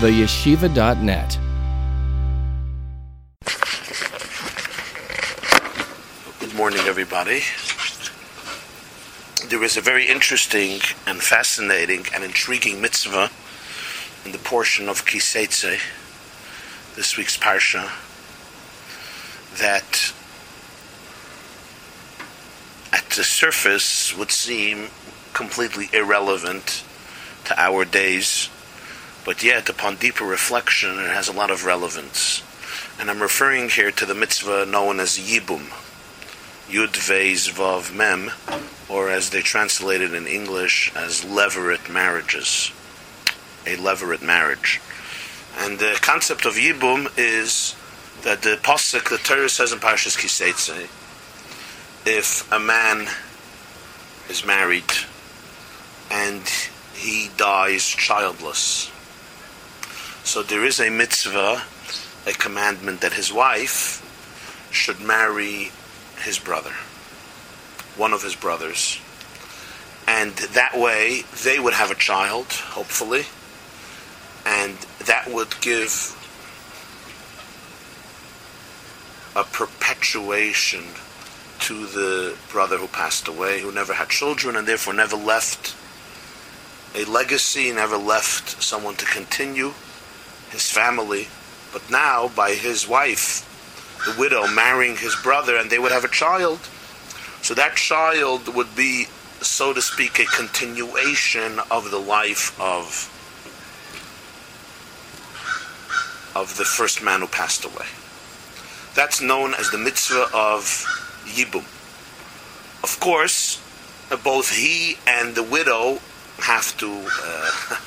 theyeshiva.net. Good morning, everybody. There is a very interesting and fascinating and intriguing mitzvah in the portion of Kiseitze, this week's parsha, that at the surface would seem completely irrelevant to our days, but yet upon deeper reflection it has a lot of relevance. And I'm referring here to the mitzvah known as Yibum, Yud Beis Vav Mem, or as they translate it in English as levirate marriages. A levirate marriage. And the concept of Yibum is that the Pasuk, the Torah says in Parshas Kiseitze, if a man is married and he dies childless. So there is a mitzvah, a commandment that his wife should marry his brother, one of his brothers. And that way they would have a child, hopefully, and that would give a perpetuation to the brother who passed away, who never had children and therefore never left a legacy, never left someone to continue his family. But now, by his wife, the widow, marrying his brother, and they would have a child, so that child would be, so to speak, a continuation of the life of of the first man who passed away. That's known as the mitzvah of Yibum. Of course, both he and the widow have to. Uh,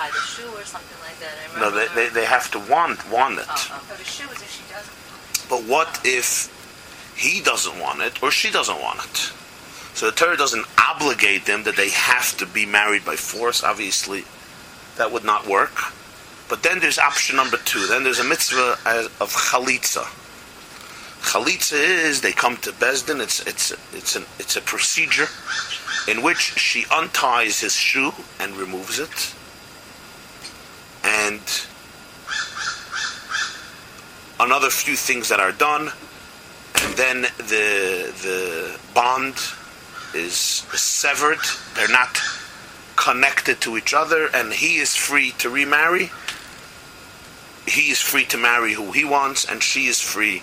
tie the shoe or something like that. I no, they, they, they have to want want it. Oh, oh, but shoe is if she doesn't. But what if he doesn't want it or she doesn't want it? So the Torah doesn't obligate them that they have to be married by force. Obviously, that would not work. But then there's option number two. Then there's a mitzvah of chalitza. Chalitza is they come to Besdin. It's it's it's an it's a procedure in which she unties his shoe and removes it, and another few things that are done, and then the the bond is severed. They're not connected to each other, and he is free to remarry. He is free to marry who he wants, and she is free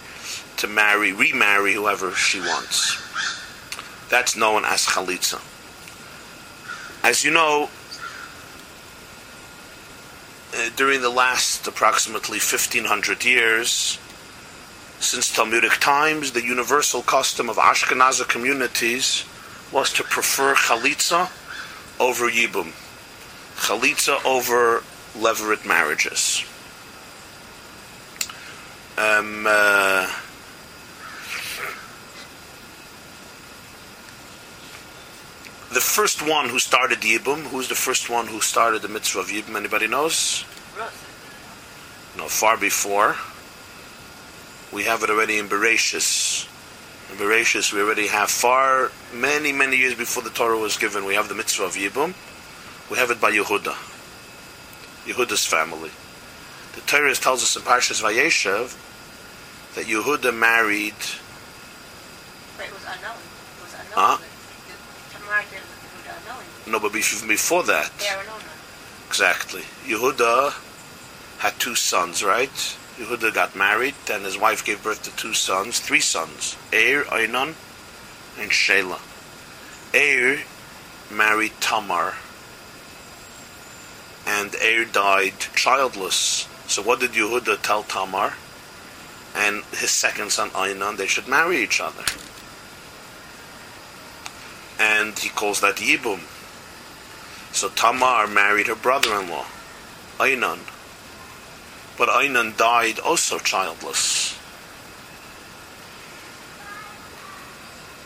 to marry, remarry whoever she wants. That's known as chalitza. As you know, uh, during the last approximately 1500 years, since Talmudic times, the universal custom of Ashkenazi communities was to prefer chalitza over yibum, chalitza over levirate marriages. Um, uh, the first one who started the Yibum, who's the first one who started the mitzvah of Yibum? Anybody knows? No, far before. We have it already in Bereshis. In Bereshis, we already have far, many, many years before the Torah was given, we have the mitzvah of Yibum. We have it by Yehuda, Yehuda's family. The Torah tells us in Parshas Vayeshev that Yehuda married. But it was unknown. It was unknown. No, but bef- before that, exactly. Yehuda had two sons, right? Yehuda got married, and his wife gave birth to two sons, three sons: Er, Einon, and Shelah. Er married Tamar, and Er died childless. So what did Yehuda tell Tamar and his second son Einon? They should marry each other. And he calls that Yibum. So Tamar married her brother-in-law, Einon. But Einon died also childless.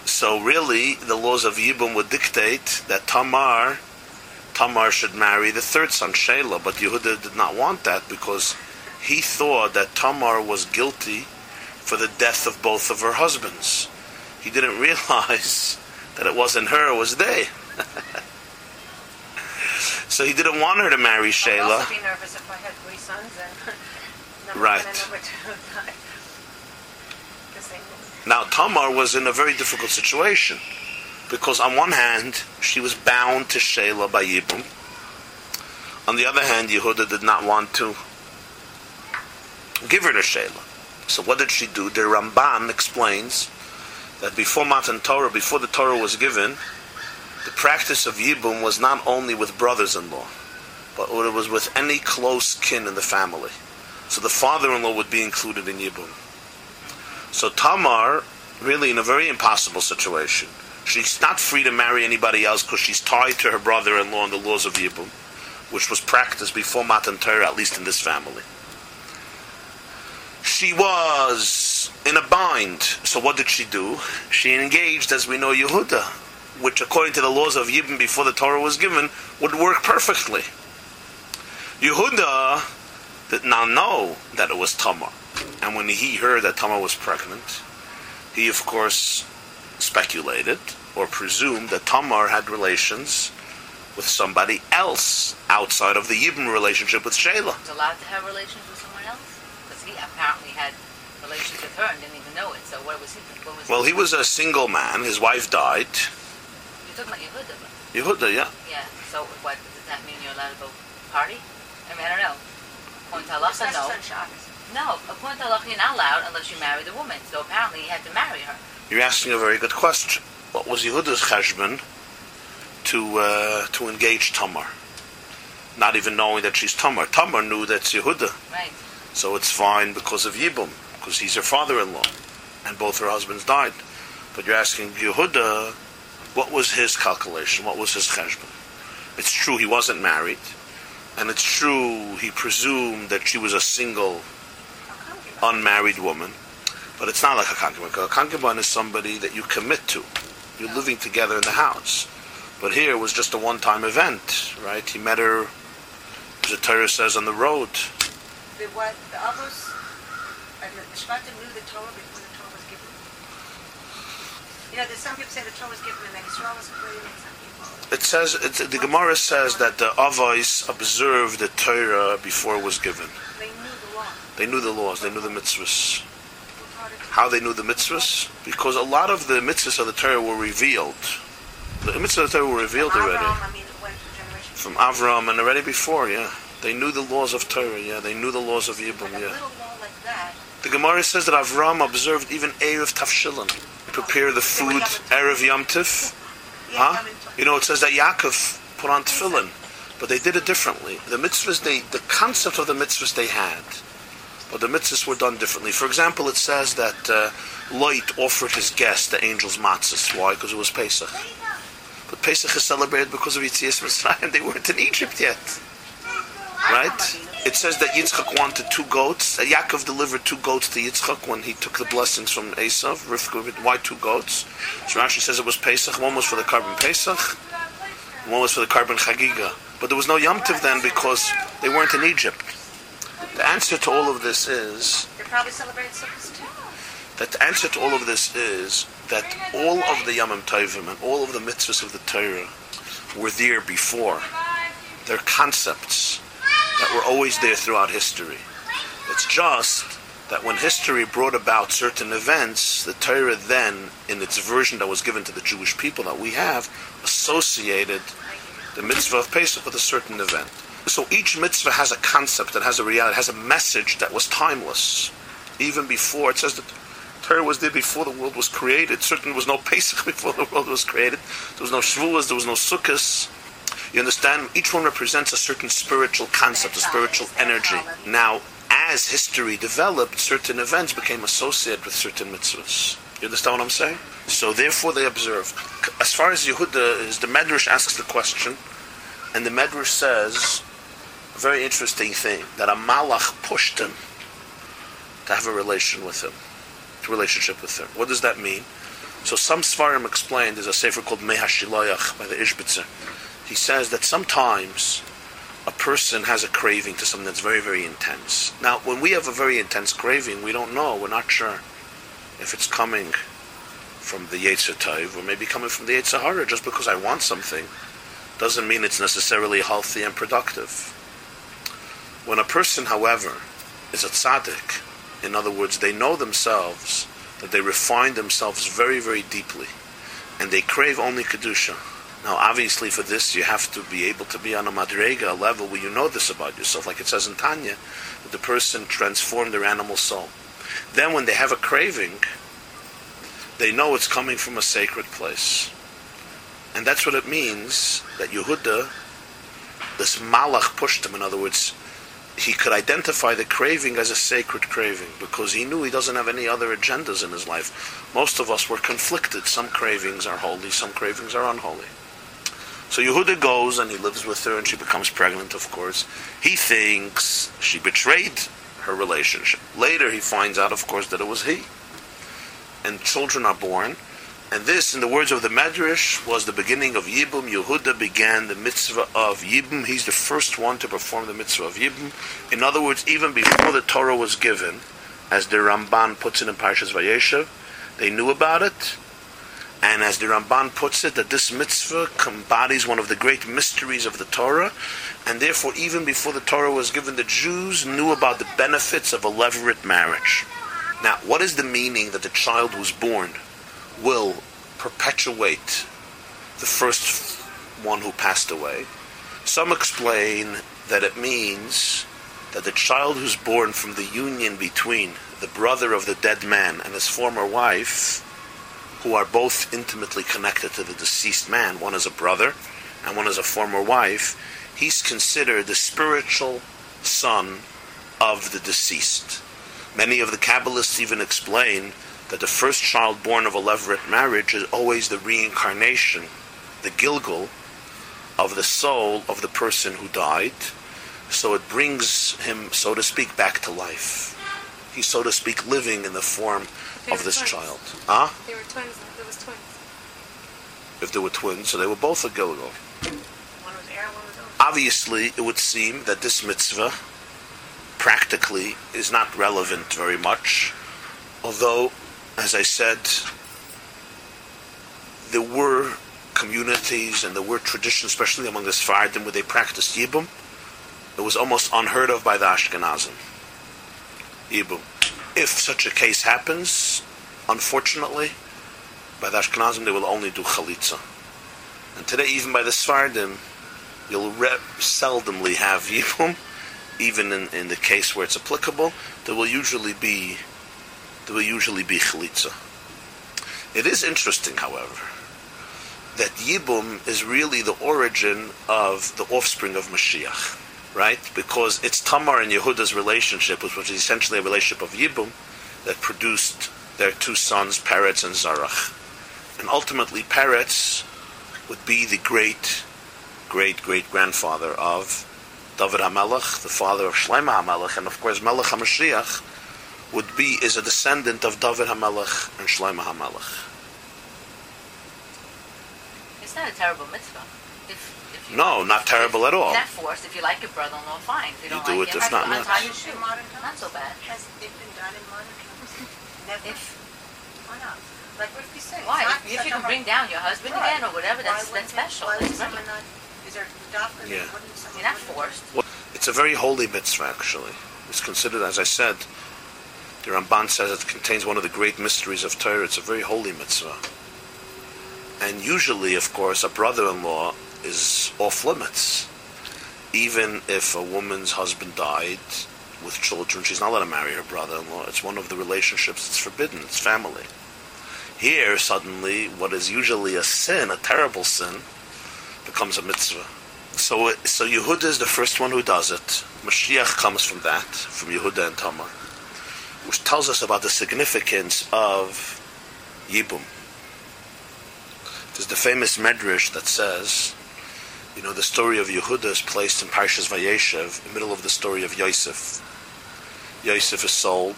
So really, the laws of Yibum would dictate that Tamar, Tamar should marry the third son, Shelah. But Yehuda did not want that because he thought that Tamar was guilty for the death of both of her husbands. He didn't realize that it wasn't her, it was they. so he didn't want her to marry I'd also be nervous if I had three sons and Right. one and number two. The same. Now, Tamar was in a very difficult situation because, on one hand, she was bound to Shelah by Yibum. On the other hand, Yehuda did not want to give her to Shelah. So, what did she do? The Ramban explains that before Matan Torah, before the Torah was given, the practice of Yibum was not only with brothers in law, but it was with any close kin in the family. So, the father in law would be included in Yibum. So Tamar, really in a very impossible situation. She's not free to marry anybody else because she's tied to her brother-in-law in the laws of Yibum, which was practiced before Matan Torah, at least in this family. She was in a bind. So what did she do? She engaged, as we know, Yehuda, which according to the laws of Yibum before the Torah was given, would work perfectly. Yehuda did not know that it was Tamar. And when he heard that Tamar was pregnant, he of course speculated or presumed that Tamar had relations with somebody else outside of the Yibum relationship with Shelah. was allowed to have relations with someone else? Because he apparently had relations with her and didn't even know it. So what was he? What was Well, he was a single man. His wife died. You're talking about Yehuda, but Yehuda, yeah. yeah. So what does that mean? You're allowed to go party? I mean, I don't know. According to halacha, no. on Shabbos. No, according to halacha, you're not allowed unless you marry the woman. So apparently, he had to marry her. You're asking a very good question. What was Yehuda's cheshbon to uh, to engage Tamar? Not even knowing that she's Tamar. Tamar knew that's Yehuda. Right. So it's fine because of Yibum, because he's her father-in-law, and both her husbands died. But you're asking Yehuda, what was his calculation? What was his cheshbon? It's true he wasn't married, and it's true he presumed that she was a single, unmarried woman. But it's not like a concubine. A concubine is somebody that you commit to. You're living together in the house. But here it was just a one-time event, right? He met her, as the Torah says, on the road. The what, the the Shvatim knew the Torah before the Torah was given. You know, there's some people say the Torah was given and then Israel was included, and some people. It says it's, the Gemara says that the Avos observed the Torah before it was given. They knew the law. They knew the laws. They knew the mitzvahs. It was harder to- How they knew the mitzvahs? Because a lot of the mitzvahs of the Torah were revealed. The mitzvahs of the Torah were revealed From already Abraham, I mean, it went through generations. from Avram and already before. Yeah, they knew the laws of Torah. Yeah, they knew the laws of Yibum. Yeah. like that, The Gemara says that Avram observed even eruv tavshilin, prepare the food erev yom tif. Huh? You know, it says that Yaakov put on tefillin, but they did it differently. The mitzvahs, they, the concept of the mitzvahs they had, but the mitzvahs were done differently. For example, it says that uh, Lot offered his guest the angel's matzahs. Why? Because it was Pesach. But Pesach is celebrated because of Yitzias Mitzrayim. They weren't in Egypt yet, right? It says that Yitzchak wanted two goats. Yaakov delivered two goats to Yitzchak when he took the blessings from Esav. Rivka, why two goats? So Rashi says it was Pesach. One was for the korban Pesach. One was for the korban Chagiga. But there was no Yom Tov then because they weren't in Egypt. The answer to all of this is They probably celebrated Sukkot too. that the answer to all of this is that all of the Yamim Tovim and all of the mitzvahs of the Torah were there before. They're concepts that were always there throughout history. It's just that when history brought about certain events, the Torah then, in its version that was given to the Jewish people that we have, associated the mitzvah of Pesach with a certain event. So each mitzvah has a concept that has a reality, has a message that was timeless. Even before, it says that Torah was there before the world was created. Certainly there was no Pesach before the world was created. There was no Shavuos, there was no Sukkot. You understand? Each one represents a certain spiritual concept, a spiritual energy. Now, as history developed, certain events became associated with certain mitzvahs. You understand what I'm saying? So therefore they observed. As far as Yehuda is, the Medrash asks the question, and the Medrash says a very interesting thing, that a malach pushed him to have a relation with him, a relationship with him. What does that mean? So some Svarim explained, there's a sefer called Mei HaShiloach by the Ishbitzer. He says that sometimes a person has a craving to something that's very, very intense. Now, when we have a very intense craving, we don't know, we're not sure if it's coming from the Yetzer Tov or maybe coming from the Yetzer Hara. Just because I want something doesn't mean it's necessarily healthy and productive. When a person, however, is a tzaddik, in other words, they know themselves, that they refine themselves very, very deeply, and they crave only Kedusha. Now, obviously, for this, you have to be able to be on a madrega, a level where you know this about yourself, like it says in Tanya, that the person transformed their animal soul. Then, when they have a craving, they know it's coming from a sacred place. And that's what it means that Yehuda, this malach pushed him, in other words, he could identify the craving as a sacred craving because he knew he doesn't have any other agendas in his life. Most of us were conflicted. Some cravings are holy, some cravings are unholy. So Yehuda goes and he lives with her and she becomes pregnant, of course. He thinks she betrayed her relationship. Later he finds out, of course, that it was he. And children are born. And this, in the words of the Medrash, was the beginning of Yibum. Yehuda began the mitzvah of Yibum. He's the first one to perform the mitzvah of Yibum. In other words, even before the Torah was given, as the Ramban puts it in Parshas Vayeshev, they knew about it. And as the Ramban puts it, that this mitzvah embodies one of the great mysteries of the Torah, and therefore, even before the Torah was given, the Jews knew about the benefits of a levirate marriage. Now, what is the meaning that the child who's born will perpetuate the first one who passed away. Some explain that it means that the child who's born from the union between the brother of the dead man and his former wife, who are both intimately connected to the deceased man, one is a brother and one is a former wife, he's considered the spiritual son of the deceased. Many of the Kabbalists even explain that the first child born of a levirate marriage is always the reincarnation, the Gilgul, of the soul of the person who died. So it brings him, so to speak, back to life. He's, so to speak, living in the form of this twins. child. Huh? They were twins. There was twins. If they were twins, so they were both a gilgul. One was Aaron, one was Oz. Obviously, it would seem that this mitzvah practically is not relevant very much, although, as I said, there were communities and there were traditions, especially among the Sephardim, where they practiced Yibum. It was almost unheard of by the Ashkenazim. Yibum. If such a case happens, unfortunately, by the Ashkenazim, they will only do Chalitza. And today, even by the Sephardim, you'll re- seldomly have Yibum, even in, in the case where it's applicable, there will usually be there will usually be Chalitza. It is interesting, however, that Yibum is really the origin of the offspring of Mashiach, right? Because it's Tamar and Yehuda's relationship, which was essentially a relationship of Yibum, that produced their two sons, Peretz and Zarach. And ultimately, Peretz would be the great, great, great grandfather of David HaMelech, the father of Shlomo HaMelech, and of course Melech HaMashiach would be, is a descendant of David HaMelech and Shlomo HaMelech. It's not a terrible mitzvah. If, No, not terrible at all. Not forced. If you like your brother-in-law, fine. If you You don't do like it him, if not, on not. time you In shoot. Not times? so bad. Has it been done in modern times? Never. If Why not? Like what we say. why? If, if you can bring down your husband Right. again or whatever, Why that's wouldn't that's special. Why would That's someone great. not, is there doctrine? Yeah. Wouldn't someone You're not wouldn't- forced. It's a very holy mitzvah, actually. It's considered, as I said, the Ramban says it contains one of the great mysteries of Torah. It's a very holy mitzvah. And usually, of course, a brother-in-law is off limits. Even if a woman's husband died with children, she's not allowed to marry her brother-in-law. It's one of the relationships that's forbidden. It's family. Here, suddenly, what is usually a sin, a terrible sin, becomes a mitzvah. So, so Yehuda is the first one who does it. Mashiach comes from that, from Yehuda and Tamar, which tells us about the significance of Yibum. There's the famous Medrash that says, you know, the story of Yehuda is placed in Parshas Vayeshev, in the middle of the story of Yosef. Yosef is sold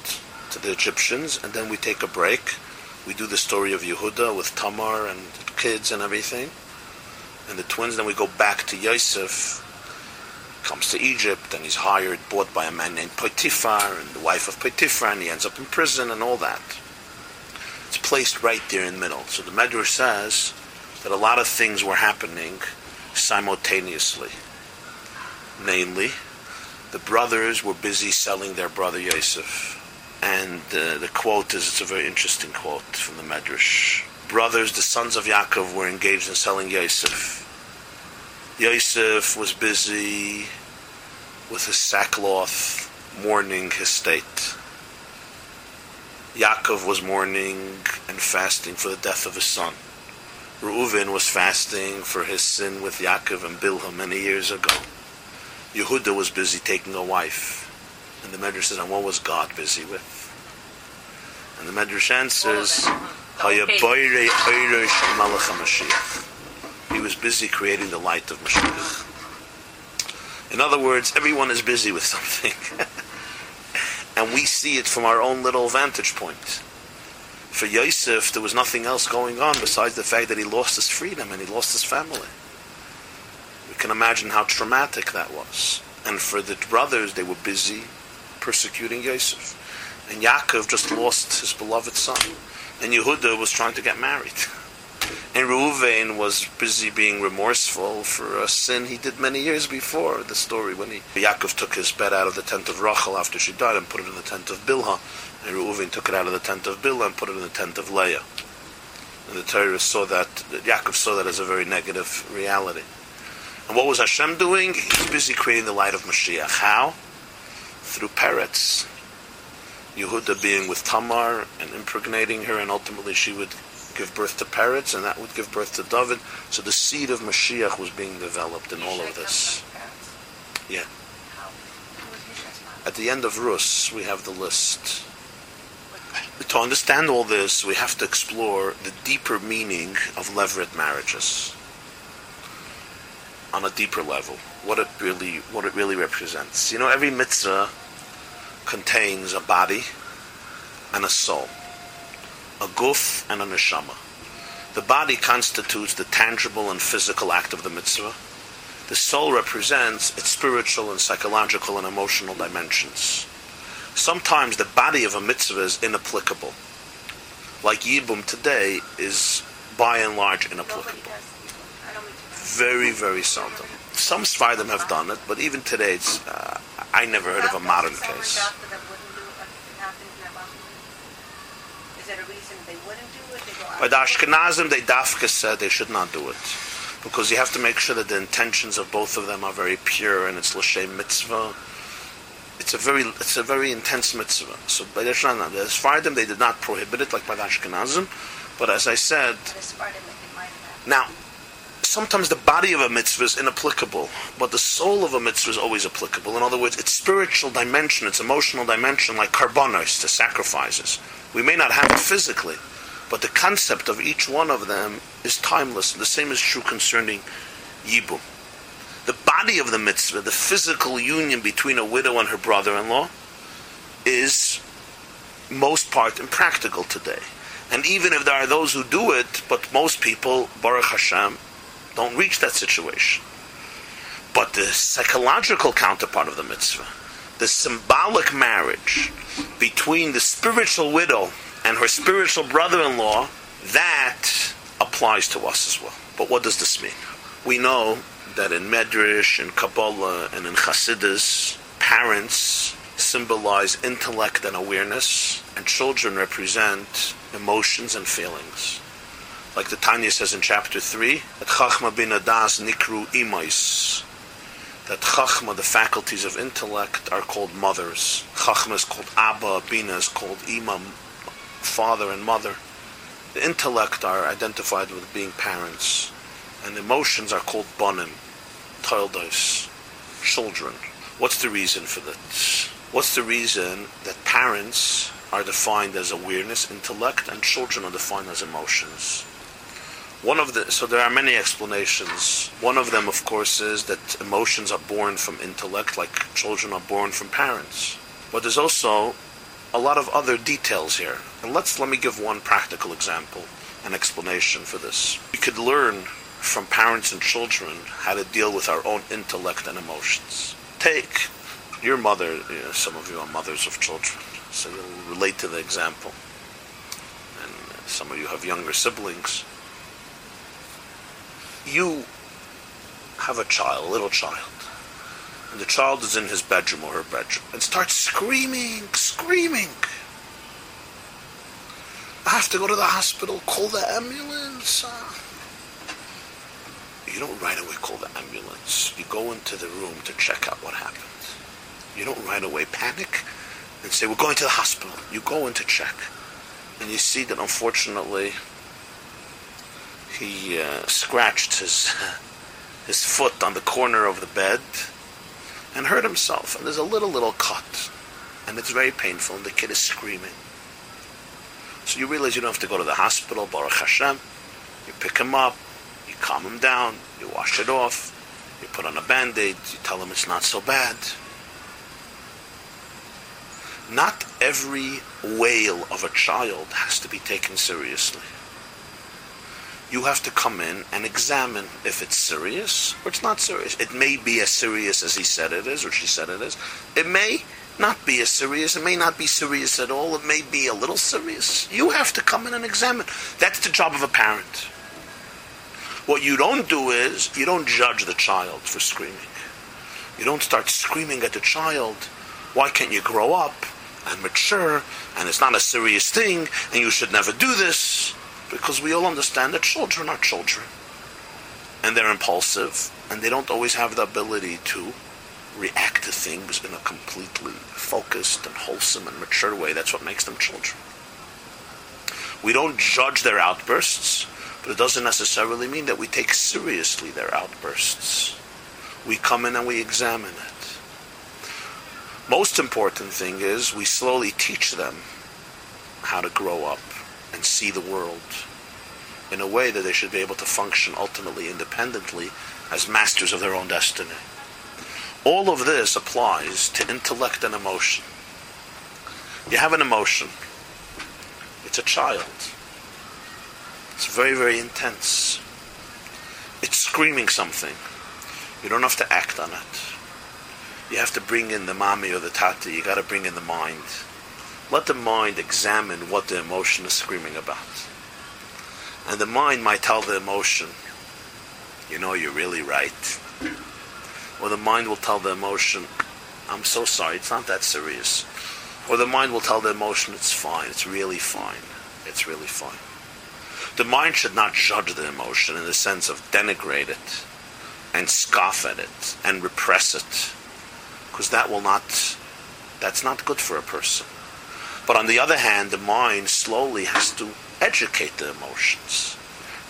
to the Egyptians, and then we take a break. We do the story of Yehuda with Tamar and kids and everything and the twins. Then we go back to Yosef, comes to Egypt, and he's hired, bought by a man named Potiphar, and the wife of Potiphar, and he ends up in prison and all that. It's placed right there in the middle. So the Medrash says that a lot of things were happening simultaneously. Namely, The brothers were busy selling their brother Yosef. And uh, the quote is, it's a very interesting quote from the Medrash. Brothers, the sons of Yaakov, were engaged in selling Yosef. Yosef was busy with his sackcloth, mourning his state. Yaakov was mourning and fasting for the death of his son. Reuven was fasting for his sin with Yaakov and Bilhah many years ago. Yehuda was busy taking a wife. And the Medrash says, and what was God busy with? And the Medrash answers, He was busy creating the light of Mashiach. In other words, everyone is busy with something. and we see it from our own little vantage point. For Yosef, there was nothing else going on besides the fact that he lost his freedom and he lost his family. We can imagine how traumatic that was. And for the brothers, they were busy persecuting Yosef. And Yaakov just lost his beloved son. And Yehuda was trying to get married. And Reuven was busy being remorseful for a sin he did many years before. The story when he Yaakov took his bed out of the tent of Rachel after she died and put it in the tent of Bilhah. And Reuven took it out of the tent of Bilhah and put it in the tent of Leah. And the Torah saw that, Yaakov saw that as a very negative reality. And what was Hashem doing? He was busy creating the light of Mashiach. How? Through Peretz. Yehuda being with Tamar and impregnating her, and ultimately she would give birth to Peretz, and that would give birth to David. So the seed of Mashiach was being developed in all of this. Yeah. At the end of Rus, we have the list. To understand all this, we have to explore the deeper meaning of Levirate marriages on a deeper level. What it really, what it really represents. You know, every mitzvah contains a body and a soul, a guf and a neshama. The body constitutes the tangible and physical act of the mitzvah. The soul represents its spiritual and psychological and emotional dimensions. Sometimes the body of a mitzvah is inapplicable. Like Yibum today is by and large inapplicable. Very, very seldom. Some Sfardim have done it, but even today, it's, uh, I never heard of a modern case. By the Ashkenazim, they dafka said they should not do it. Because you have to make sure that the intentions of both of them are very pure and it's l'shem mitzvah. It's a very it's a very intense mitzvah. So by the Sfardim they did not prohibit it like by the Ashkenazim, but as I said, now sometimes the body of a mitzvah is inapplicable, but the soul of a mitzvah is always applicable. In other words, its spiritual dimension, its emotional dimension, like karbonos, the sacrifices. We may not have it physically, but the concept of each one of them is timeless. The same is true concerning Yibum. The body of the mitzvah, the physical union between a widow and her brother-in-law, is most part impractical today. And even if there are those who do it, but most people, Baruch Hashem, don't reach that situation. But the psychological counterpart of the mitzvah, the symbolic marriage between the spiritual widow and her spiritual brother-in-law, that applies to us as well. But what does this mean? We know that in Medrash, in Kabbalah, and in Chassidus, parents symbolize intellect and awareness, and children represent emotions and feelings. Like the Tanya says in chapter 3, that Chachma bin Adas nikru imais. That Chachma, the faculties of intellect, are called mothers. Chachma is called Abba, Bina is called Imam, father and mother. The intellect are identified with being parents, and emotions are called bonim, toildos, children. What's the reason for this? What's the reason that parents are defined as awareness, intellect, and children are defined as emotions? One of the so there are many explanations. One of them, of course, is that emotions are born from intellect, like children are born from parents. But there's also a lot of other details here. And let's let me give one practical example, an explanation for this. We could learn from parents and children how to deal with our own intellect and emotions. Take your mother, you know, some of you are mothers of children, so you'll relate to the example. And some of you have younger siblings. You have a child, a little child, and the child is in his bedroom or her bedroom and starts screaming, screaming. I have to go to the hospital, call the ambulance. Uh, You don't right away call the ambulance. You go into the room to check out what happened. You don't right away panic and say, We're going to the hospital. You go in to check. And you see that unfortunately he uh, scratched his, his foot on the corner of the bed and hurt himself. And there's a little, little cut. And it's very painful, and the kid is screaming. So you realize you don't have to go to the hospital, Baruch Hashem. You pick him up, calm him down, you wash it off, you put on a band aid, you tell him it's not so bad. Not every wail of a child has to be taken seriously. You have to come in and examine if it's serious or it's not serious. It may be as serious as he said it is or she said it is. It may not be as serious. It may not be serious at all. It may be a little serious. You have to come in and examine. That's the job of a parent. What you don't do is you don't judge the child for screaming. You don't start screaming at the child. Why can't you grow up and mature and it's not a serious thing and you should never do this? Because we all understand that children are children and they're impulsive and they don't always have the ability to react to things in a completely focused and wholesome and mature way. That's what makes them children. We don't judge their outbursts, but it doesn't necessarily mean that we take seriously their outbursts. We come in and we examine it. Most important thing is we slowly teach them how to grow up and see the world in a way that they should be able to function ultimately independently as masters of their own destiny. All of this applies to intellect and emotion. You have an emotion. It's a child. It's very, very intense. It's screaming something. You don't have to act on it. You have to bring in the mommy or the tati. You got to bring in the mind. Let the mind examine what the emotion is screaming about. And the mind might tell the emotion, you know, you're really right. Or the mind will tell the emotion, I'm so sorry, it's not that serious. Or the mind will tell the emotion, it's fine, it's really fine, it's really fine. The mind should not judge the emotion in the sense of denigrate it and scoff at it and repress it. Because that will not, that's not good for a person. But on the other hand, the mind slowly has to educate the emotions,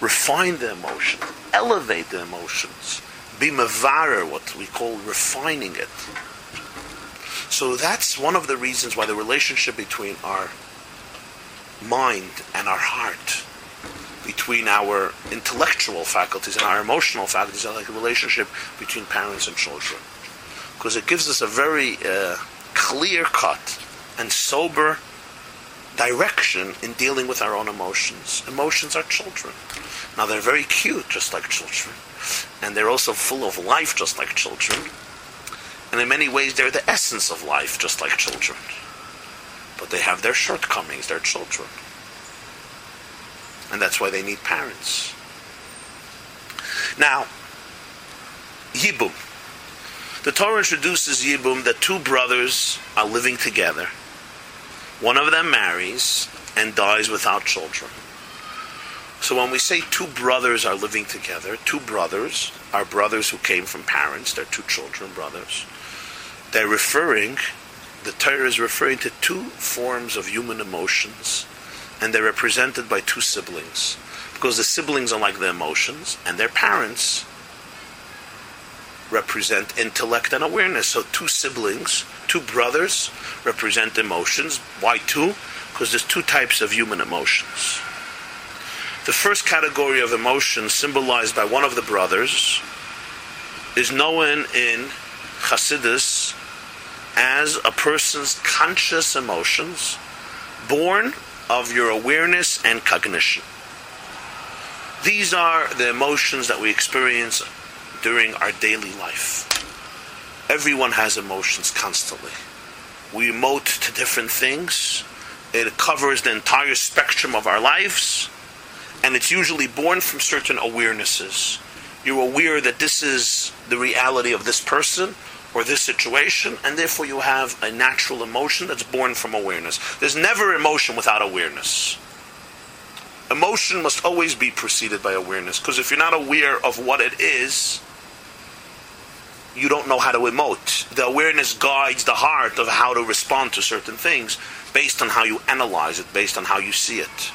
refine the emotions, elevate the emotions, be mavarer, what we call refining it. So that's one of the reasons why the relationship between our mind and our heart, between our intellectual faculties and our emotional faculties, like a relationship between parents and children. Because it gives us a very uh, clear cut and sober direction in dealing with our own emotions. Emotions are children. Now they're very cute, just like children, and they're also full of life, just like children. And in many ways, they're the essence of life, just like children. But they have their shortcomings, they're children. And that's why they need parents. Now, Yibum. The Torah introduces Yibum that two brothers are living together. One of them marries and dies without children. So when we say two brothers are living together, two brothers are brothers who came from parents, they're two children, brothers. They're referring, the Torah is referring to two forms of human emotions, and they're represented by two siblings. Because the siblings are like the emotions, and their parents represent intellect and awareness. So two siblings, two brothers, represent emotions. Why two? Because there's two types of human emotions. The first category of emotion symbolized by one of the brothers is known in Hasidus as a person's conscious emotions born of your awareness and cognition. These are the emotions that we experience during our daily life. Everyone has emotions constantly. We emote to different things. It covers the entire spectrum of our lives and it's usually born from certain awarenesses. You're aware that this is the reality of this person, or this situation, and therefore you have a natural emotion that's born from awareness. There's never emotion without awareness. Emotion must always be preceded by awareness, because if you're not aware of what it is, you don't know how to emote. The awareness guides the heart of how to respond to certain things based on how you analyze it, based on how you see it,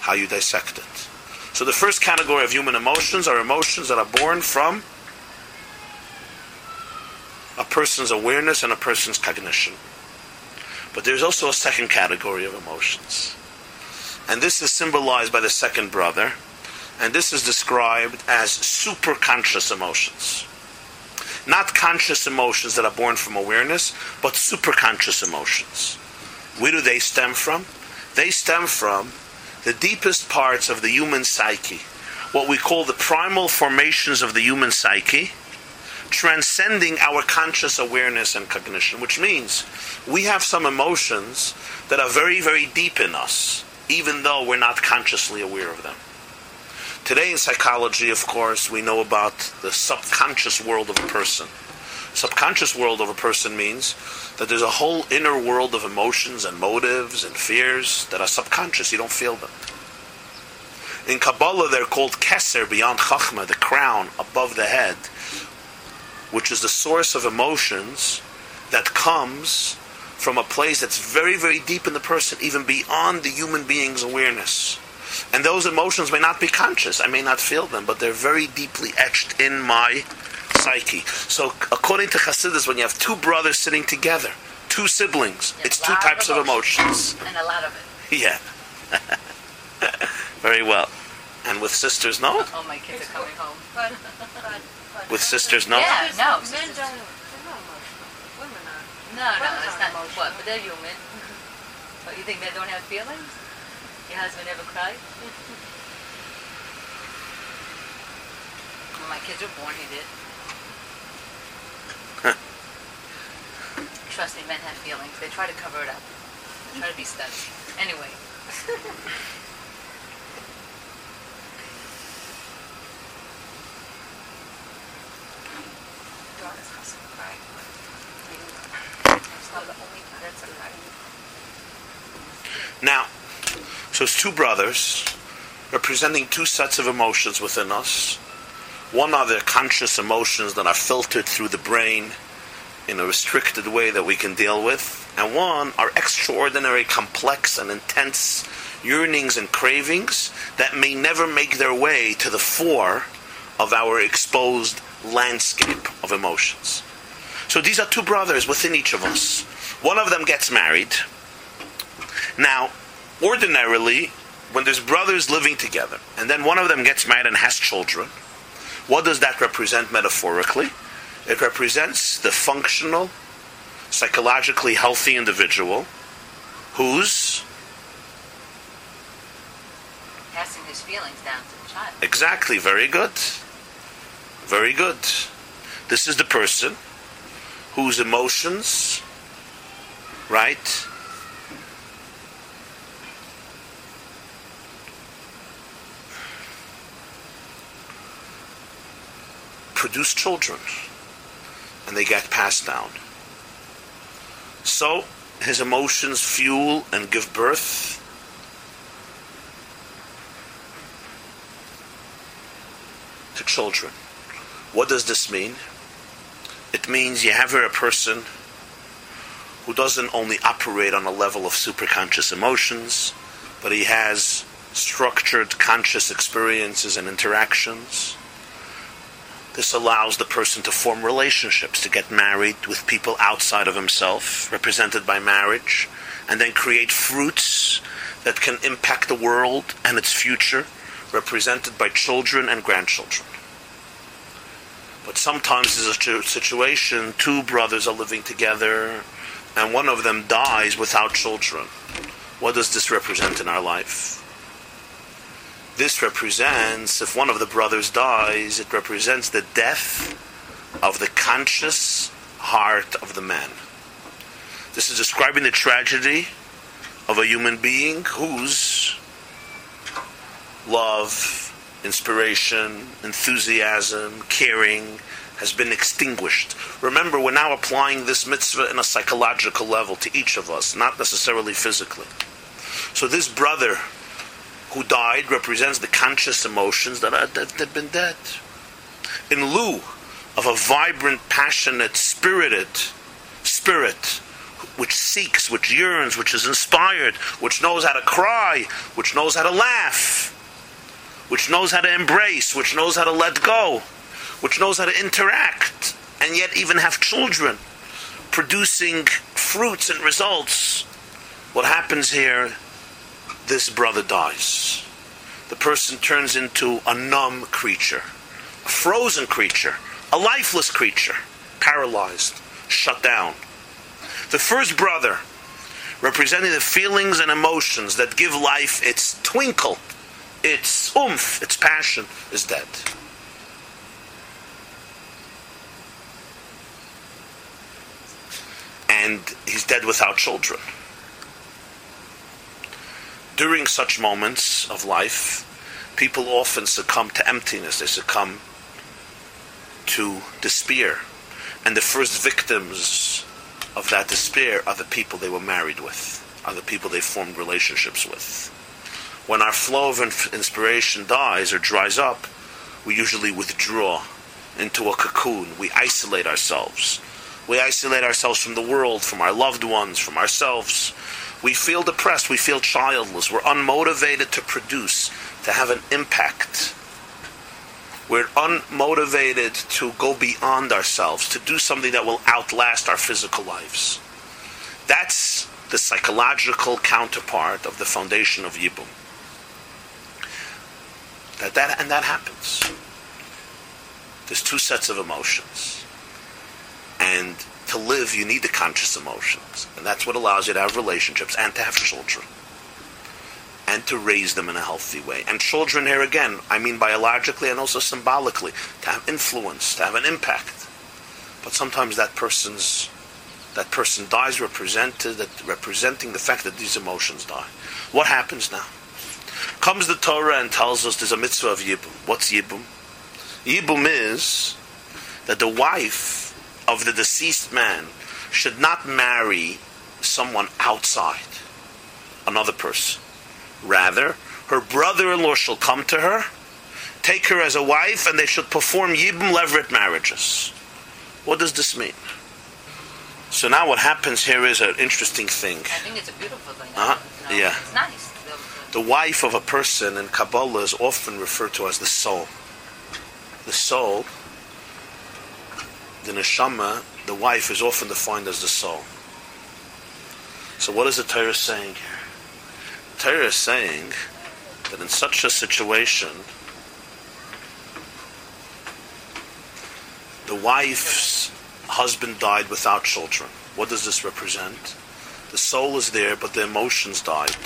how you dissect it. So the first category of human emotions are emotions that are born from a person's awareness and a person's cognition. But there's also a second category of emotions. And this is symbolized by the second brother, and this is described as superconscious emotions. Not conscious emotions that are born from awareness, but superconscious emotions. Where do they stem from? They stem from the deepest parts of the human psyche, what we call the primal formations of the human psyche, transcending our conscious awareness and cognition, which means we have some emotions that are very, very deep in us, even though we're not consciously aware of them. Today in psychology, of course, we know about the subconscious world of a person. Subconscious world of a person means that there's a whole inner world of emotions and motives and fears that are subconscious. You don't feel them. In Kabbalah, they're called Keser, beyond Chachma, the crown above the head, which is the source of emotions that comes from a place that's very, very deep in the person, even beyond the human being's awareness. And those emotions may not be conscious. I may not feel them, but they're very deeply etched in my psyche. So, according to Chassidus, when you have two brothers sitting together, two siblings, Yeah, it's two types of emotions. emotions. And a lot of it. Yeah. very well. And with sisters, no? Oh, my kids are coming home. But, but, but. With sisters, no? Yeah, no. Men don't, they're not emotional. Women are. No, no, Brothers it's not. emotional. What? But they're human. What, you think men don't have feelings? Your husband ever cried? when my kids were born, he did. Trust me, men have feelings. They try to cover it up. They try to be studs. Anyway. Daughters also cry. It's not the only time that's a cry. Now, so it's two brothers representing two sets of emotions within us. One are the conscious emotions that are filtered through the brain in a restricted way that we can deal with, and one are extraordinary, complex, and intense yearnings and cravings that may never make their way to the fore of our exposed landscape of emotions. So these are two brothers within each of us. One of them gets married. Now, ordinarily, when there's brothers living together, and then one of them gets married and has children, what does that represent metaphorically? It represents the functional, psychologically healthy individual who's Passing his feelings down to the child. exactly very good. Very good. This is the person whose emotions, right, produce children and they get passed down. So his emotions fuel and give birth to children. What does this mean? It means you have here a person who doesn't only operate on a level of superconscious emotions, but he has structured conscious experiences and interactions. This allows the person to form relationships, to get married with people outside of himself, represented by marriage, and then create fruits that can impact the world and its future, represented by children and grandchildren. But sometimes there's a situation, two brothers are living together, and one of them dies without children. What does this represent in our life? This represents, if one of the brothers dies, it represents the death of the conscious heart of the man. This is describing the tragedy of a human being whose love, inspiration, enthusiasm, caring, has been extinguished. Remember, we're now applying this mitzvah in a psychological level to each of us, not necessarily physically. So this brother who died represents the conscious emotions that that have been dead. In lieu of a vibrant, passionate, spirited spirit which seeks, which yearns, which is inspired, which knows how to cry, which knows how to laugh, which knows how to embrace, which knows how to let go, which knows how to interact, and yet even have children, producing fruits and results. What happens here? This brother dies. The person turns into a numb creature, a frozen creature, a lifeless creature, paralyzed, shut down. The first brother, representing the feelings and emotions that give life its twinkle, its oomph, its passion, is dead. And he's dead without children. During such moments of life, people often succumb to emptiness, they succumb to despair. And the first victims of that despair are the people they were married with, are the people they formed relationships with. When our flow of inspiration dies or dries up, we usually withdraw into a cocoon. We isolate ourselves. We isolate ourselves from the world, from our loved ones, from ourselves. We feel depressed. We feel childless. We're unmotivated to produce, to have an impact. We're unmotivated to go beyond ourselves, to do something that will outlast our physical lives. That's the psychological counterpart of the foundation of Yibum. That, that, and that happens. There's two sets of emotions. And to live, you need the conscious emotions. And that's what allows you to have relationships and to have children and to raise them in a healthy way. And children here again, I mean biologically and also symbolically, to have influence, to have an impact. But sometimes that person's that person dies represented representing the fact that these emotions die. What happens now? Comes the Torah and tells us there's a mitzvah of Yibum. What's Yibum? Yibum is that the wife of the deceased man should not marry someone outside, another person. Rather, her brother-in-law shall come to her, take her as a wife, and they should perform Yibum levirate marriages. What does this mean? So now what happens here is an interesting thing. I think it's a beautiful thing. Uh-huh. Know, Yeah. It's nice. The wife of a person in Kabbalah is often referred to as the soul. The soul, the neshama, the wife is often defined as the soul. So what is the Torah saying here? The Torah is saying that in such a situation, the wife's husband died without children. What does this represent? The soul is there, but the emotions died.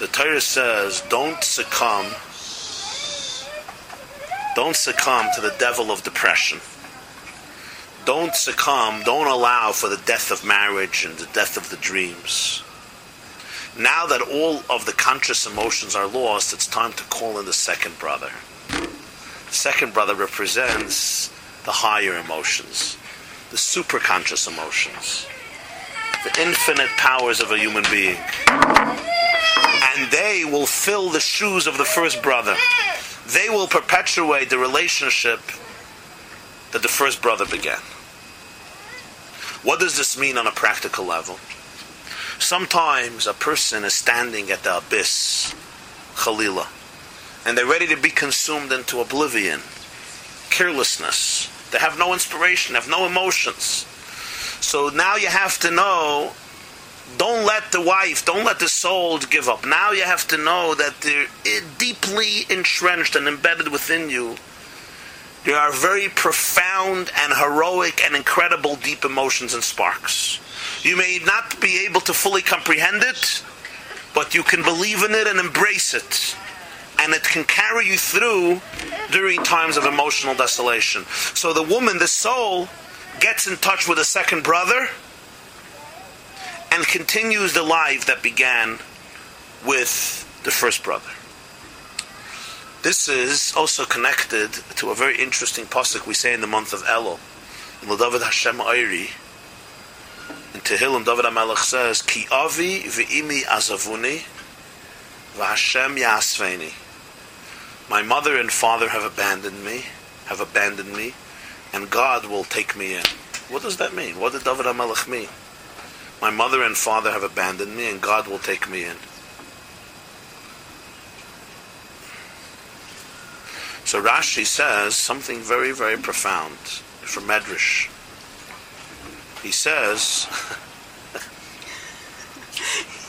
The Torah says, don't succumb, don't succumb to the devil of depression. Don't succumb, don't allow for the death of marriage and the death of the dreams. Now that all of the conscious emotions are lost, it's time to call in the second brother. The second brother represents the higher emotions, the superconscious emotions, the infinite powers of a human being and they will fill the shoes of the first brother. They will perpetuate the relationship that the first brother began. What does this mean on a practical level? Sometimes a person is standing at the abyss, Khalila, and they're ready to be consumed into oblivion, carelessness. They have no inspiration, have no emotions. So now you have to know don't let the wife, don't let the soul give up. Now you have to know that they're eh, deeply entrenched and embedded within you. There are very profound and heroic and incredible deep emotions and sparks. You may not be able to fully comprehend it, but you can believe in it and embrace it. And it can carry you through during times of emotional desolation. So the woman, the soul, gets in touch with a second brother and continues the life that began with the first brother. This is also connected to a very interesting pasuk we say in the month of Elul. In the David Hashem Oiri, in Tehillim, David HaMelech says, Ki avi v'imi azavuni v'Hashem yasveni. My mother and father have abandoned me, have abandoned me, and God will take me in. What does that mean? What did David HaMelech mean? My mother and father have abandoned me, and God will take me in. So Rashi says something very, very profound from Medrash. He says,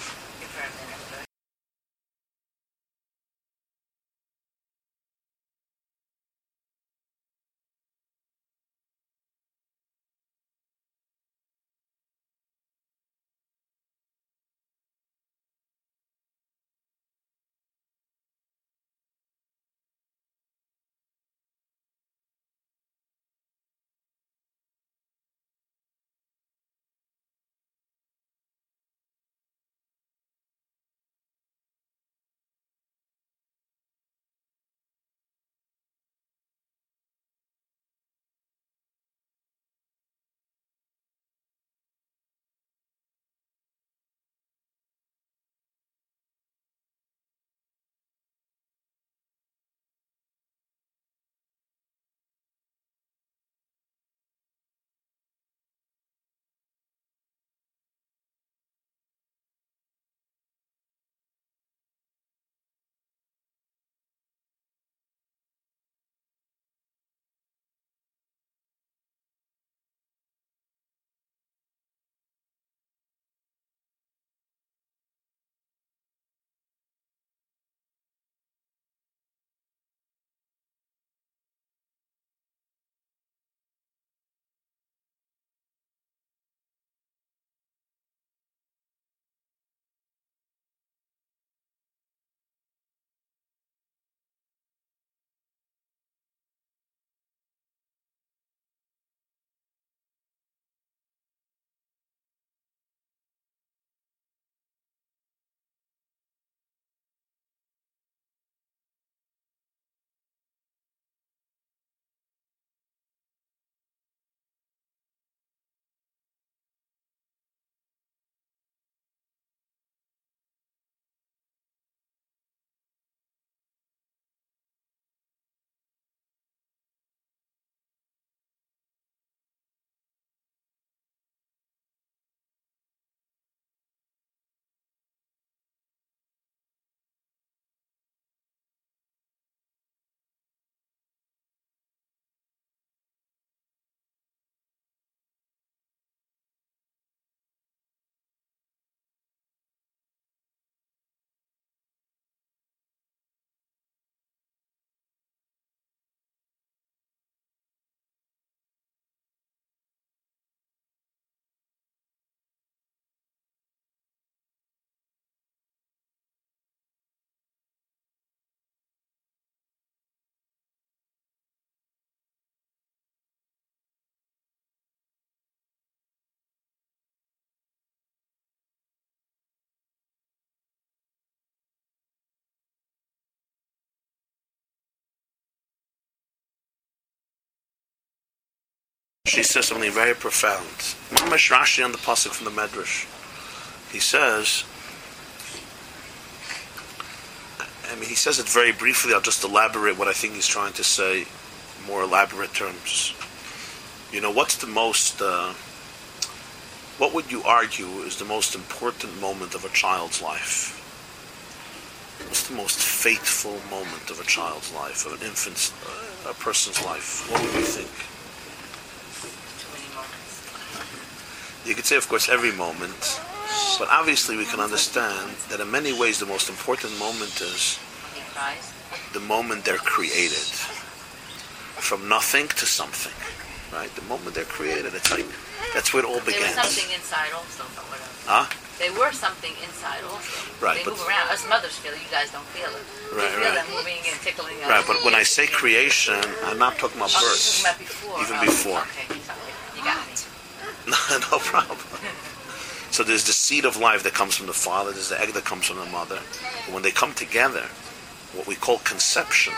She says something very profound. Mamash Rashi on the pasuk from the Medrash. He says, I mean, he says it very briefly. I'll just elaborate what I think he's trying to say, more elaborate terms. You know, what's the most, uh, what would you argue is the most important moment of a child's life? What's the most fateful moment of a child's life, of an infant's, uh, a person's life? What would you think? You could say, of course, every moment, but obviously we can understand that in many ways the most important moment is the moment they're created. From nothing to something, right? The moment they're created, it's like, that's where it all begins. There was something inside also, but whatever. Huh? They were something inside also. Right, They but- move around. Us mothers feel it. You guys don't feel it. Right, we feel right. them moving and tickling us. Right, but when I say creation, I'm not talking about Oh, birth. talking about before. Even Oh, before. Okay, sorry. You got me. No, problem. So there's the seed of life that comes from the father, there's the egg that comes from the mother. When they come together, what we call conception,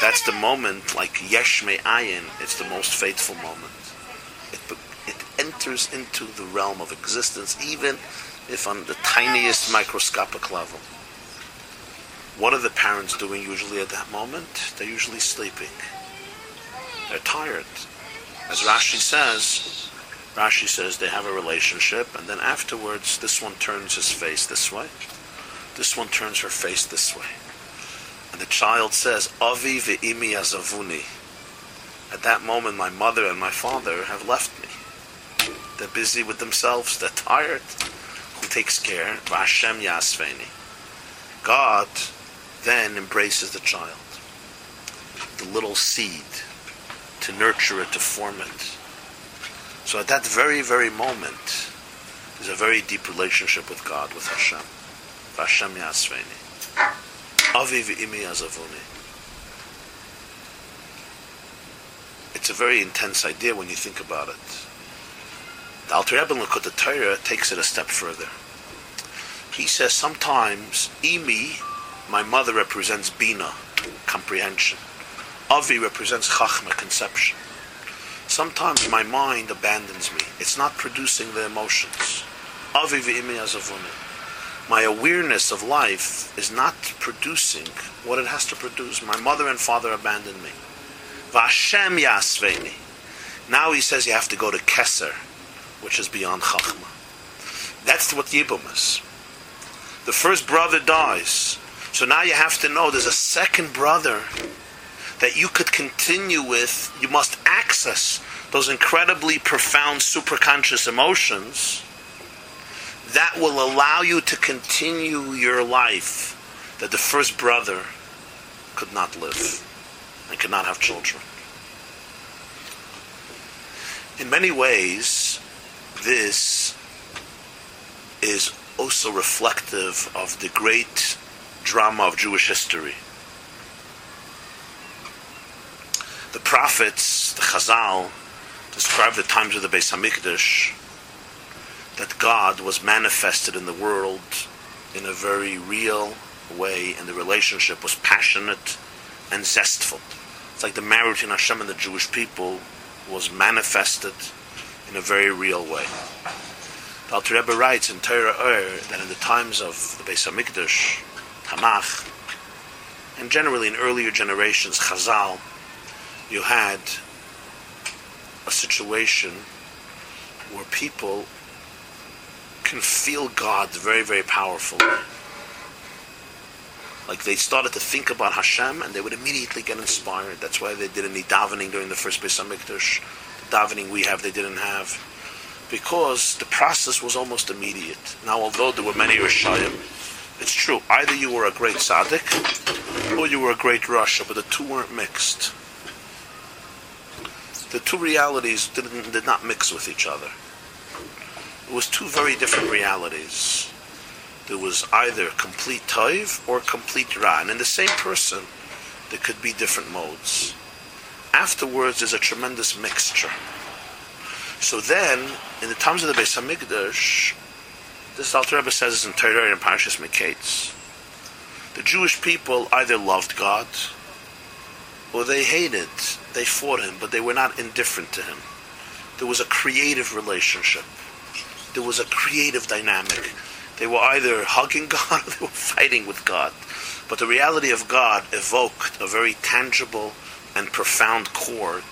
that's the moment, like Yesh Ayin, it's the most faithful moment. It, it enters into the realm of existence, even if on the tiniest microscopic level. What are the parents doing usually at that moment? They're usually sleeping. They're tired. As Rashi says, Rashi says they have a relationship, and then afterwards, this one turns his face this way, this one turns her face this way. And the child says, Avi ve'imi azavuni. At that moment, my mother and my father have left me. They're busy with themselves, they're tired. Who takes care? Vashem yasveni. God then embraces the child, the little seed, to nurture it, to form it. So at that very, very moment, there's a very deep relationship with God, with Hashem. Hashem Yasveni. Aviv imi. It's a very intense idea when you think about it. The Alter Rebbe Likkutei Torah takes it a step further. He says sometimes imi my mother represents Bina, comprehension. Avi represents Chachma, conception. Sometimes my mind abandons me. It's not producing the emotions. Avi v'imi. My awareness of life is not producing what it has to produce. My mother and father abandoned me. Vashem yasveni. Now he says you have to go to Keser, which is beyond Chachma. That's what Yibum is. The first brother dies. So now you have to know there's a second brother that you could continue with. You must access those incredibly profound superconscious emotions that will allow you to continue your life that the first brother could not live and could not have children. In many ways, this is also reflective of the great drama of Jewish history. The prophets, the Chazal, describe the times of the Beis Hamikdash that God was manifested in the world in a very real way, and the relationship was passionate and zestful. It's like the marriage in Hashem and the Jewish people was manifested in a very real way. The Alter Rebbe writes in Torah Ur that in the times of the Beis Hamikdash, Tanakh, and generally in earlier generations, Chazal, you had a situation where people can feel God very, very powerfully. Like they started to think about Hashem and they would immediately get inspired. That's why they did any davening during the first Beis Hamikdash. The davening we have, they didn't have. Because the process was almost immediate. Now, although there were many Rishayim, it's true. Either you were a great tzaddik or you were a great rasha, but the two weren't mixed. The two realities didn't, did not mix with each other. It was two very different realities. There was either complete toiv or complete ra, and in the same person, there could be different modes. Afterwards, there's a tremendous mixture. So then, in the times of the Beis Hamikdash, this Alter Rebbe says in Torah and Parshas Miketz. The Jewish people either loved God or they hated, they fought him, but they were not indifferent to him. There was a creative relationship. There was a creative dynamic. They were either hugging God or they were fighting with God. But the reality of God evoked a very tangible and profound core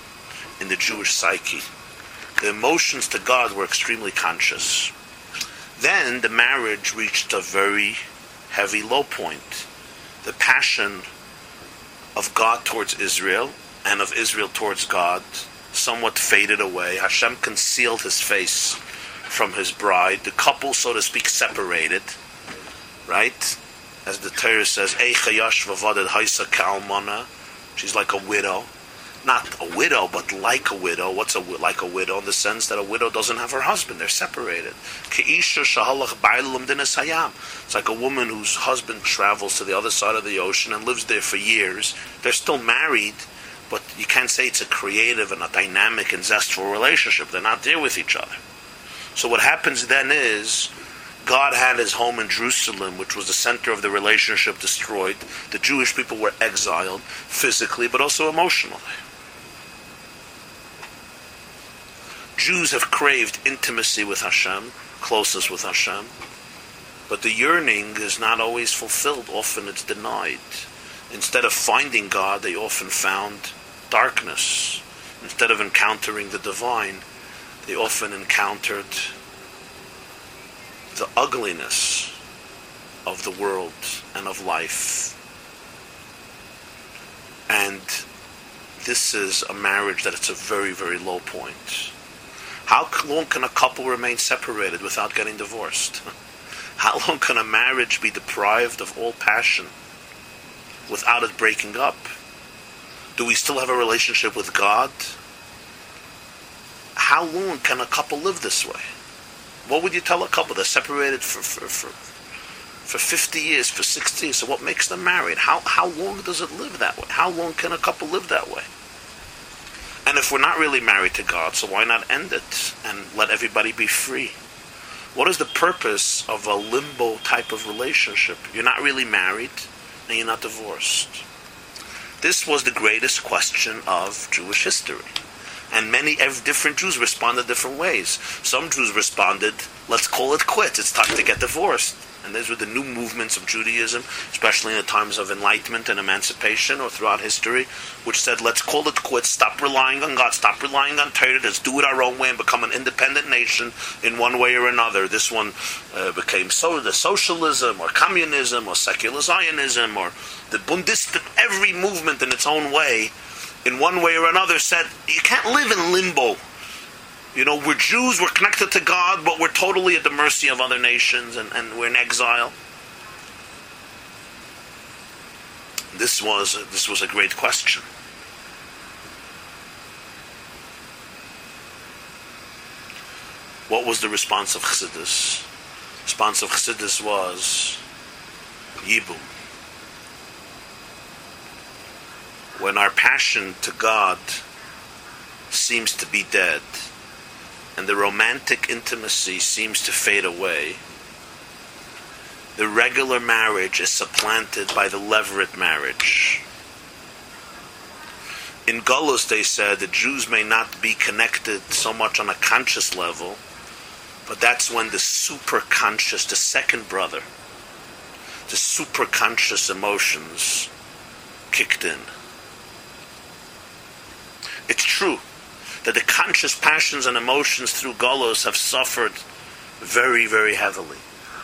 in the Jewish psyche. The emotions to God were extremely conscious. Then the marriage reached a very heavy low point. The passion of God towards Israel and of Israel towards God somewhat faded away. Hashem concealed his face from his bride. The couple, so to speak, separated. Right? As the Torah says, She's like a widow not a widow, but like a widow. What's a like a widow in the sense that a widow doesn't have her husband; they're separated. It's like a woman whose husband travels to the other side of the ocean and lives there for years. They're still married, but you can't say it's a creative and a dynamic and zestful relationship. They're not there with each other. So what happens then is God had his home in Jerusalem, which was the center of the relationship destroyed. The Jewish people were exiled physically, but also emotionally. Jews have craved intimacy with Hashem, closeness with Hashem, but the yearning is not always fulfilled. Often it's denied. Instead of finding God, they often found darkness. Instead of encountering the divine, they often encountered the ugliness of the world and of life. And this is a marriage that it's a very, very low point. How long can a couple remain separated without getting divorced? How long can a marriage be deprived of all passion without it breaking up? Do we still have a relationship with God? How long can a couple live this way? What would you tell a couple that's separated for, for, for, for 50 years, for 60 years? So what makes them married? How, how long does it live that way? How long can a couple live that way? And if we're not really married to God, so why not end it and let everybody be free? What is the purpose of a limbo type of relationship? You're not really married and you're not divorced. This was the greatest question of Jewish history. And many different Jews responded different ways. Some Jews responded, let's call it quits, it's time to get divorced. And these were the new movements of Judaism, especially in the times of enlightenment and emancipation or throughout history, which said, let's call it quits, stop relying on God, stop relying on Torah, let's do it our own way and become an independent nation in one way or another. This one uh, became so the socialism or communism or secular Zionism or the Bundist, every movement in its own way, in one way or another, said, you can't live in limbo you know, we're Jews, we're connected to God, but we're totally at the mercy of other nations and, and we're in exile. This was, this was a great question. What was the response of Chassidus? Response of Chassidus was Yibum. When our passion to God seems to be dead, and the romantic intimacy seems to fade away, the regular marriage is supplanted by the levirate marriage. In Golos, they said the Jews may not be connected so much on a conscious level, but that's when the super conscious, the second brother, the super conscious emotions kicked in. It's true that the conscious passions and emotions through Golos have suffered very, very heavily.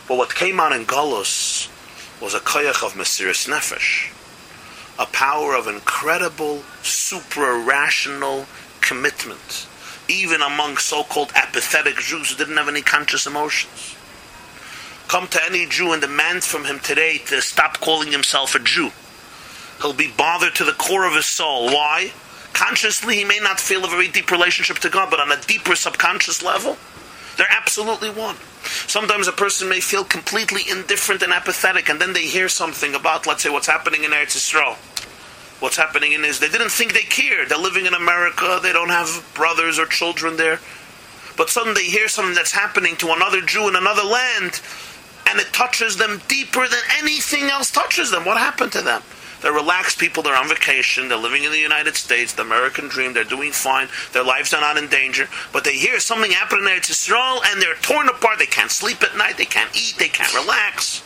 But what came out in Golos was a koyach of Mesiris Nefesh, a power of incredible, supra-rational commitment, even among so-called apathetic Jews who didn't have any conscious emotions. Come to any Jew and demand from him today to stop calling himself a Jew. He'll be bothered to the core of his soul. Why? Consciously, he may not feel a very deep relationship to God, but on a deeper subconscious level, they're absolutely one. Sometimes a person may feel completely indifferent and apathetic, and then they hear something about, let's say, what's happening in Eretz Yisrael. What's happening in Israel. They didn't think they cared. They're living in America. They don't have brothers or children there. But suddenly they hear something that's happening to another Jew in another land, and it touches them deeper than anything else touches them. What happened to them? They're relaxed people. They're on vacation. They're living in the United States, the American dream. They're doing fine. Their lives are not in danger. But they hear something happening in Israel and they're torn apart. They can't sleep at night. They can't eat. They can't relax.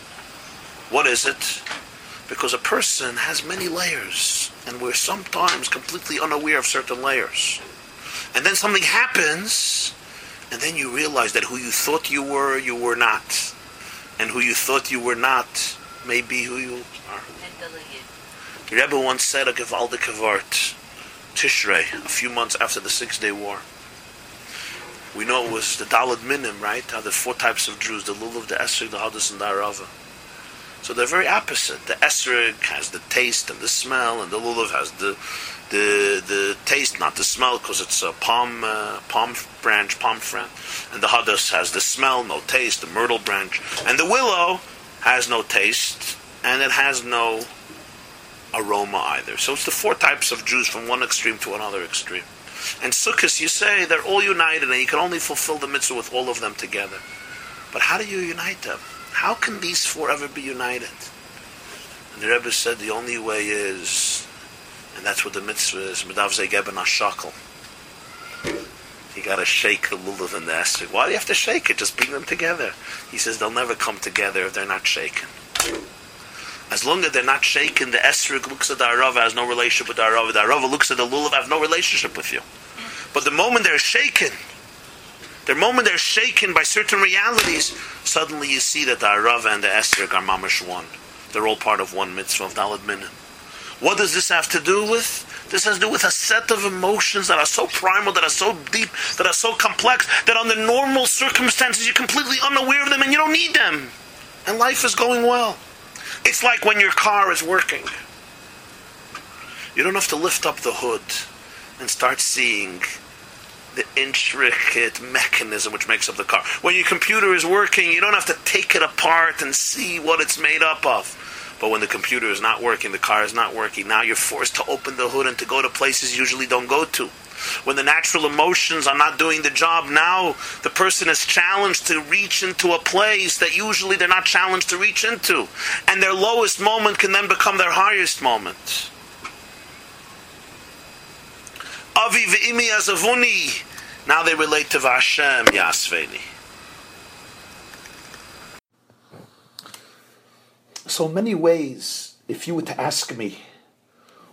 What is it? Because a person has many layers, and we're sometimes completely unaware of certain layers. And then something happens, and then you realize that who you thought you were, you were not. And who you thought you were not may be who you are. The Rebbe once said a Gevaldik Vart, Tishrei, a few months after the Six Day War. We know it was the Dalad Minim, right? How the four types of Jews, the Lulav, the Esrig, the Hadis, and the Arava. So they're very opposite. The Esrig has the taste and the smell, and the Lulav has the the the taste, not the smell, because it's a palm uh, palm branch, palm frond. And the Hadis has the smell, no taste, the myrtle branch. And the willow has no taste, and it has no aroma either. So it's the four types of Jews from one extreme to another extreme. And Sukkot, you say, they're all united and you can only fulfill the mitzvah with all of them together. But how do you unite them? How can these four ever be united? And the Rebbe said the only way is, and that's what the mitzvah is, Medav Zegeben Ashakal. You gotta shake the lulav and the esrog. Why do you have to shake it? Just bring them together. He says they'll never come together if they're not shaken. As long as they're not shaken, the esrog looks at the arava has no relationship with the arava. The arava looks at the lulav have no relationship with you. But the moment they're shaken, the moment they're shaken by certain realities, suddenly you see that the arava and the esrog are mamash one. They're all part of one mitzvah of dalad minim. What does this have to do with? This has to do with a set of emotions that are so primal, that are so deep, that are so complex, that under normal circumstances you're completely unaware of them and you don't need them. And life is going well. It's like when your car is working. You don't have to lift up the hood and start seeing the intricate mechanism which makes up the car. When your computer is working, you don't have to take it apart and see what it's made up of. But when the computer is not working, the car is not working, now you're forced to open the hood and to go to places you usually don't go to. When the natural emotions are not doing the job, now the person is challenged to reach into a place that usually they're not challenged to reach into. And their lowest moment can then become their highest moment. Avi ve'imi azavuni. Now they relate to Vashem Yasveni. So, many ways, if you were to ask me,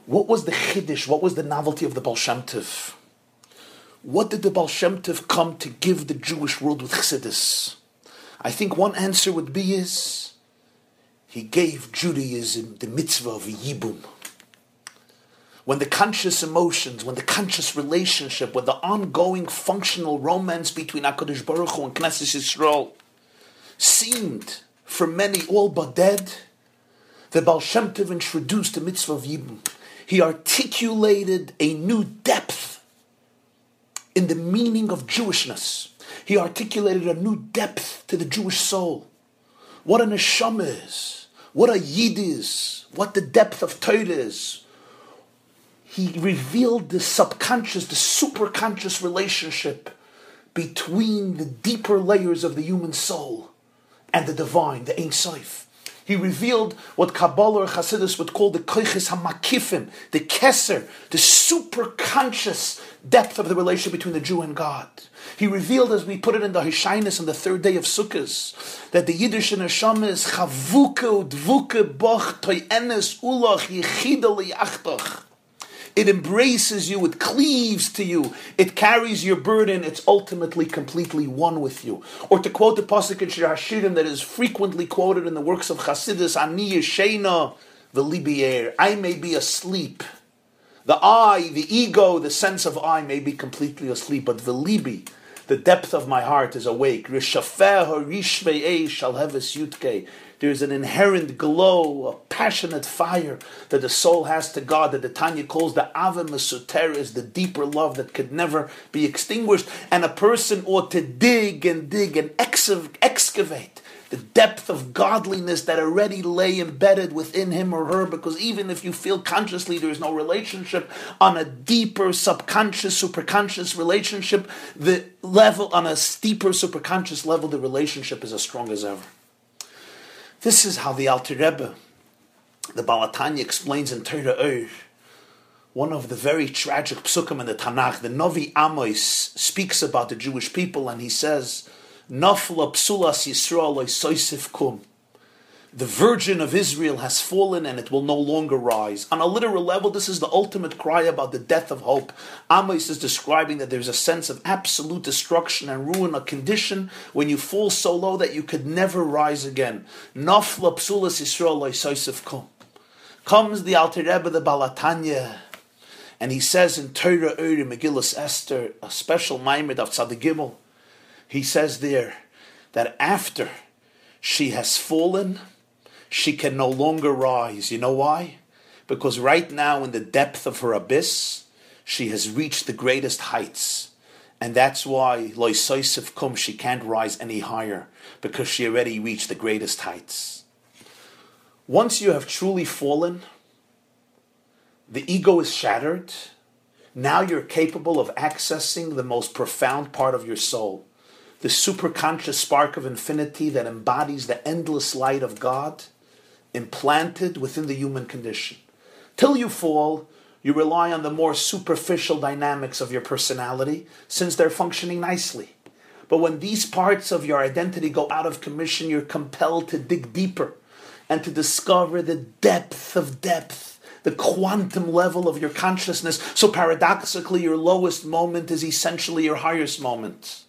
what was the chiddush, what was the novelty of the Baal Shem Tov? What did the Baal Shem Tov come to give the Jewish world with chassidus? I think one answer would be is he gave Judaism the mitzvah of yibum. When the conscious emotions, when the conscious relationship, when the ongoing functional romance between HaKadosh Baruch Hu and Knesset Yisrael seemed for many all but dead, the Baal Shem Tov introduced the mitzvah of Yibum. He articulated a new depth in the meaning of Jewishness. He articulated a new depth to the Jewish soul. What a neshama is, what a yid is, what the depth of Torah is. He revealed the subconscious, the superconscious relationship between the deeper layers of the human soul and the divine, the Ein Sof. He revealed what Kabbalah or Hasidus would call the koiches hamakifim, the keser, the superconscious depth of the relationship between the Jew and God. He revealed, as we put it in the Hishainus on the third day of Sukkot, that the Yiddish neshama is chavuke udvuke boch toyenes ulach yichida liyachtach. It embraces you, it cleaves to you, it carries your burden, it's ultimately completely one with you. Or to quote the Pasuk in Shir Hashirim that is frequently quoted in the works of Chasidus, Ani Yeshena v'libier, I may be asleep. The I, the ego, the sense of I may be completely asleep, but v'libi, the depth of my heart is awake. Rishafeh rishvei shall have yutke there's an inherent glow, a passionate fire that the soul has to God that the Tanya calls the Ava Mesuter is the deeper love that could never be extinguished. And a person ought to dig and dig and excavate the depth of godliness that already lay embedded within him or her, because even if you feel consciously there is no relationship, on a deeper subconscious, superconscious relationship, the level, on a steeper superconscious level, the relationship is as strong as ever. This is how the Alter Rebbe, the Balatanya, explains in Torah Ur, one of the very tragic psukim in the Tanakh. The Novi Amos speaks about the Jewish people, and he says, "Nafla psulas Yisrael soisif kum." The virgin of Israel has fallen and it will no longer rise. On a literal level, this is the ultimate cry about the death of hope. Amos is describing that there's a sense of absolute destruction and ruin, a condition when you fall so low that you could never rise again. Kum. Comes the Alter Rebbe, the Balatanya, and he says in Torah Uri Megillus Esther, a special Maimid of Tzadigimel, he says there that after she has fallen, she can no longer rise. You know why? Because right now, in the depth of her abyss, she has reached the greatest heights. And that's why Loisoisif Kum, she can't rise any higher, because she already reached the greatest heights. Once you have truly fallen, the ego is shattered. Now you're capable of accessing the most profound part of your soul, the superconscious spark of infinity that embodies the endless light of God implanted within the human condition. Till you fall, you rely on the more superficial dynamics of your personality since they're functioning nicely. But when these parts of your identity go out of commission, you're compelled to dig deeper and to discover the depth of depth, the quantum level of your consciousness. So paradoxically, your lowest moment is essentially your highest moment.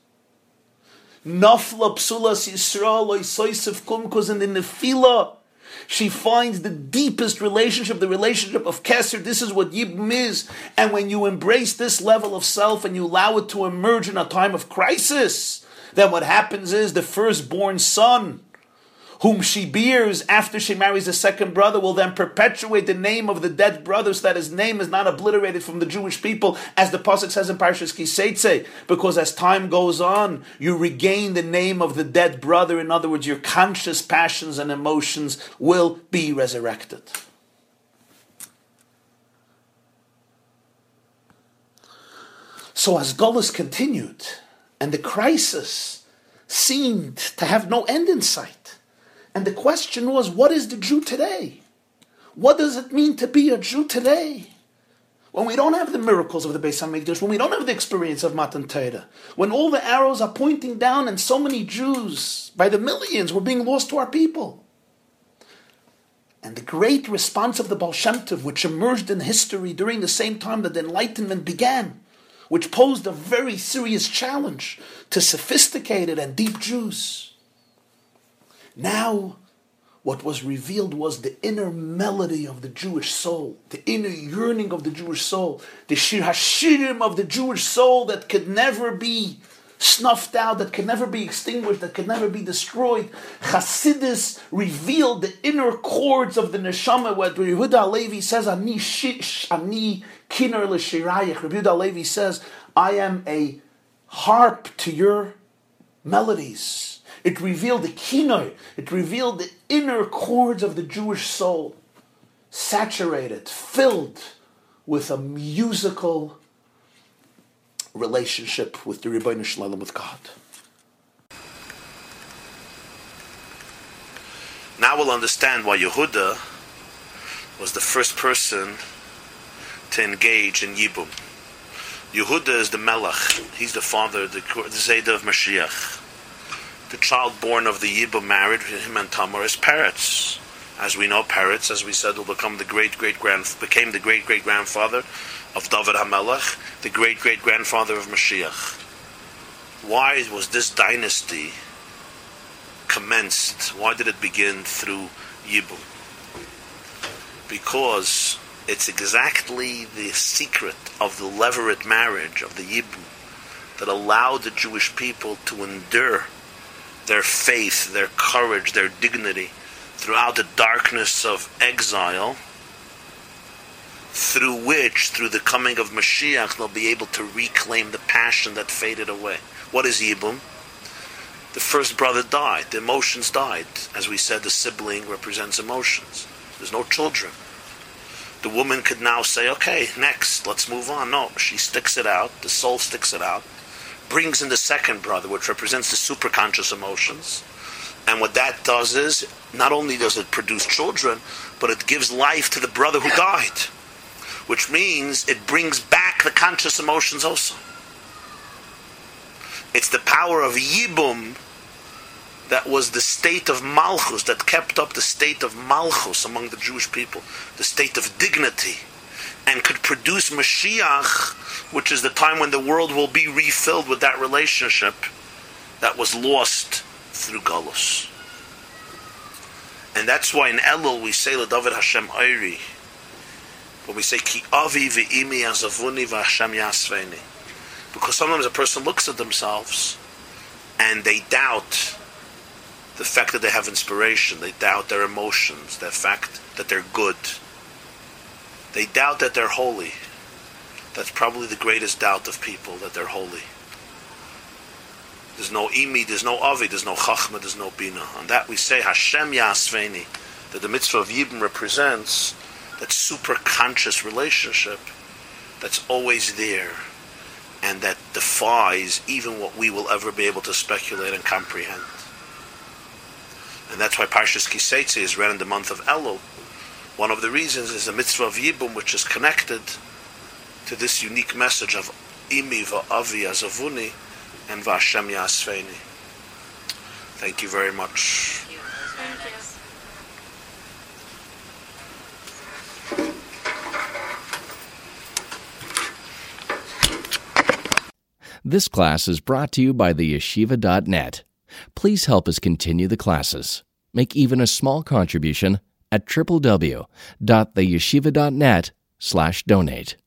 Nafla psulas Yisrael loisoisif kumkos in the. She finds the deepest relationship, the relationship of Kesser. This is what Yibum is. And when you embrace this level of self and you allow it to emerge in a time of crisis, then what happens is the firstborn son whom she bears after she marries a second brother, will then perpetuate the name of the dead brother so that his name is not obliterated from the Jewish people, as the Pasuk says in Parshas Kiseitze, because as time goes on, you regain the name of the dead brother. In other words, your conscious passions and emotions will be resurrected. So as Golas continued, and the crisis seemed to have no end in sight, and the question was, what is the Jew today? What does it mean to be a Jew today? When we don't have the miracles of the Beis Hamikdash, when we don't have the experience of Matan Torah, when all the arrows are pointing down and so many Jews, by the millions, were being lost to our people. And the great response of the Baal Shem Tov, which emerged in history during the same time that the Enlightenment began, which posed a very serious challenge to sophisticated and deep Jews now, what was revealed was the inner melody of the Jewish soul, the inner yearning of the Jewish soul, the shir hashirim of the Jewish soul that could never be snuffed out, that could never be extinguished, that could never be destroyed. Chasidus revealed the inner chords of the neshama, where Yehuda Halevi says, "Ani shish, ani kiner l'shirayich." Yehuda Halevi says, "I am a harp to your melodies." It revealed the kinoi. It revealed the inner chords of the Jewish soul, saturated, filled with a musical relationship with the Ribbono Shel Olam, with God. Now we'll understand why Yehuda was the first person to engage in Yibum. Yehuda is the Melech. He's the father, the, the Zayda of Mashiach the child born of the Yibum married, him and Tamar, is Peretz. As we know, Peretz, as we said, will become the great great grand became the great great grandfather of David Hamelech, the great great grandfather of Mashiach. Why was this dynasty commenced? Why did it begin through Yibum? Because it's exactly the secret of the levirate marriage of the Yibum that allowed the Jewish people to endure their faith, their courage, their dignity throughout the darkness of exile, through which, through the coming of Mashiach, they'll be able to reclaim the passion that faded away. What is Yibum? The first brother died, the emotions died. As we said, the sibling represents emotions. There's no children. The woman could now say, okay, next, let's move on. No, she sticks it out, the soul sticks it out, brings in the second brother, which represents the superconscious emotions. And what that does is, not only does it produce children, but it gives life to the brother who died. Which means it brings back the conscious emotions also. It's the power of Yibum that was the state of Malchus, that kept up the state of Malchus among the Jewish people, the state of dignity and could produce Mashiach, which is the time when the world will be refilled with that relationship that was lost through Galus. And that's why in Elul we say David Hashem Oiri, when we say Ki Avi V'imi Azavuni V'Hashem Yasveni. Because sometimes a person looks at themselves and they doubt the fact that they have inspiration, they doubt their emotions, the fact that they're good, they doubt that they're holy. That's probably the greatest doubt of people, that they're holy. There's no imi, there's no avi, there's no chachma, there's no bina. On that we say Hashem Yasveni, that the mitzvah of Yibum represents that super conscious relationship that's always there. and that defies even what we will ever be able to speculate and comprehend. And that's why Parshas Kiseitze is read in the month of Elul. One of the reasons is the mitzvah of Yibum, which is connected to this unique message of Imi va'avi azavuni and v'Hashem yasfeini. Thank you very much. This class is brought to you by the yeshiva.net. Please help us continue the classes. Make even a small contribution at www.theyeshiva.net slash donate.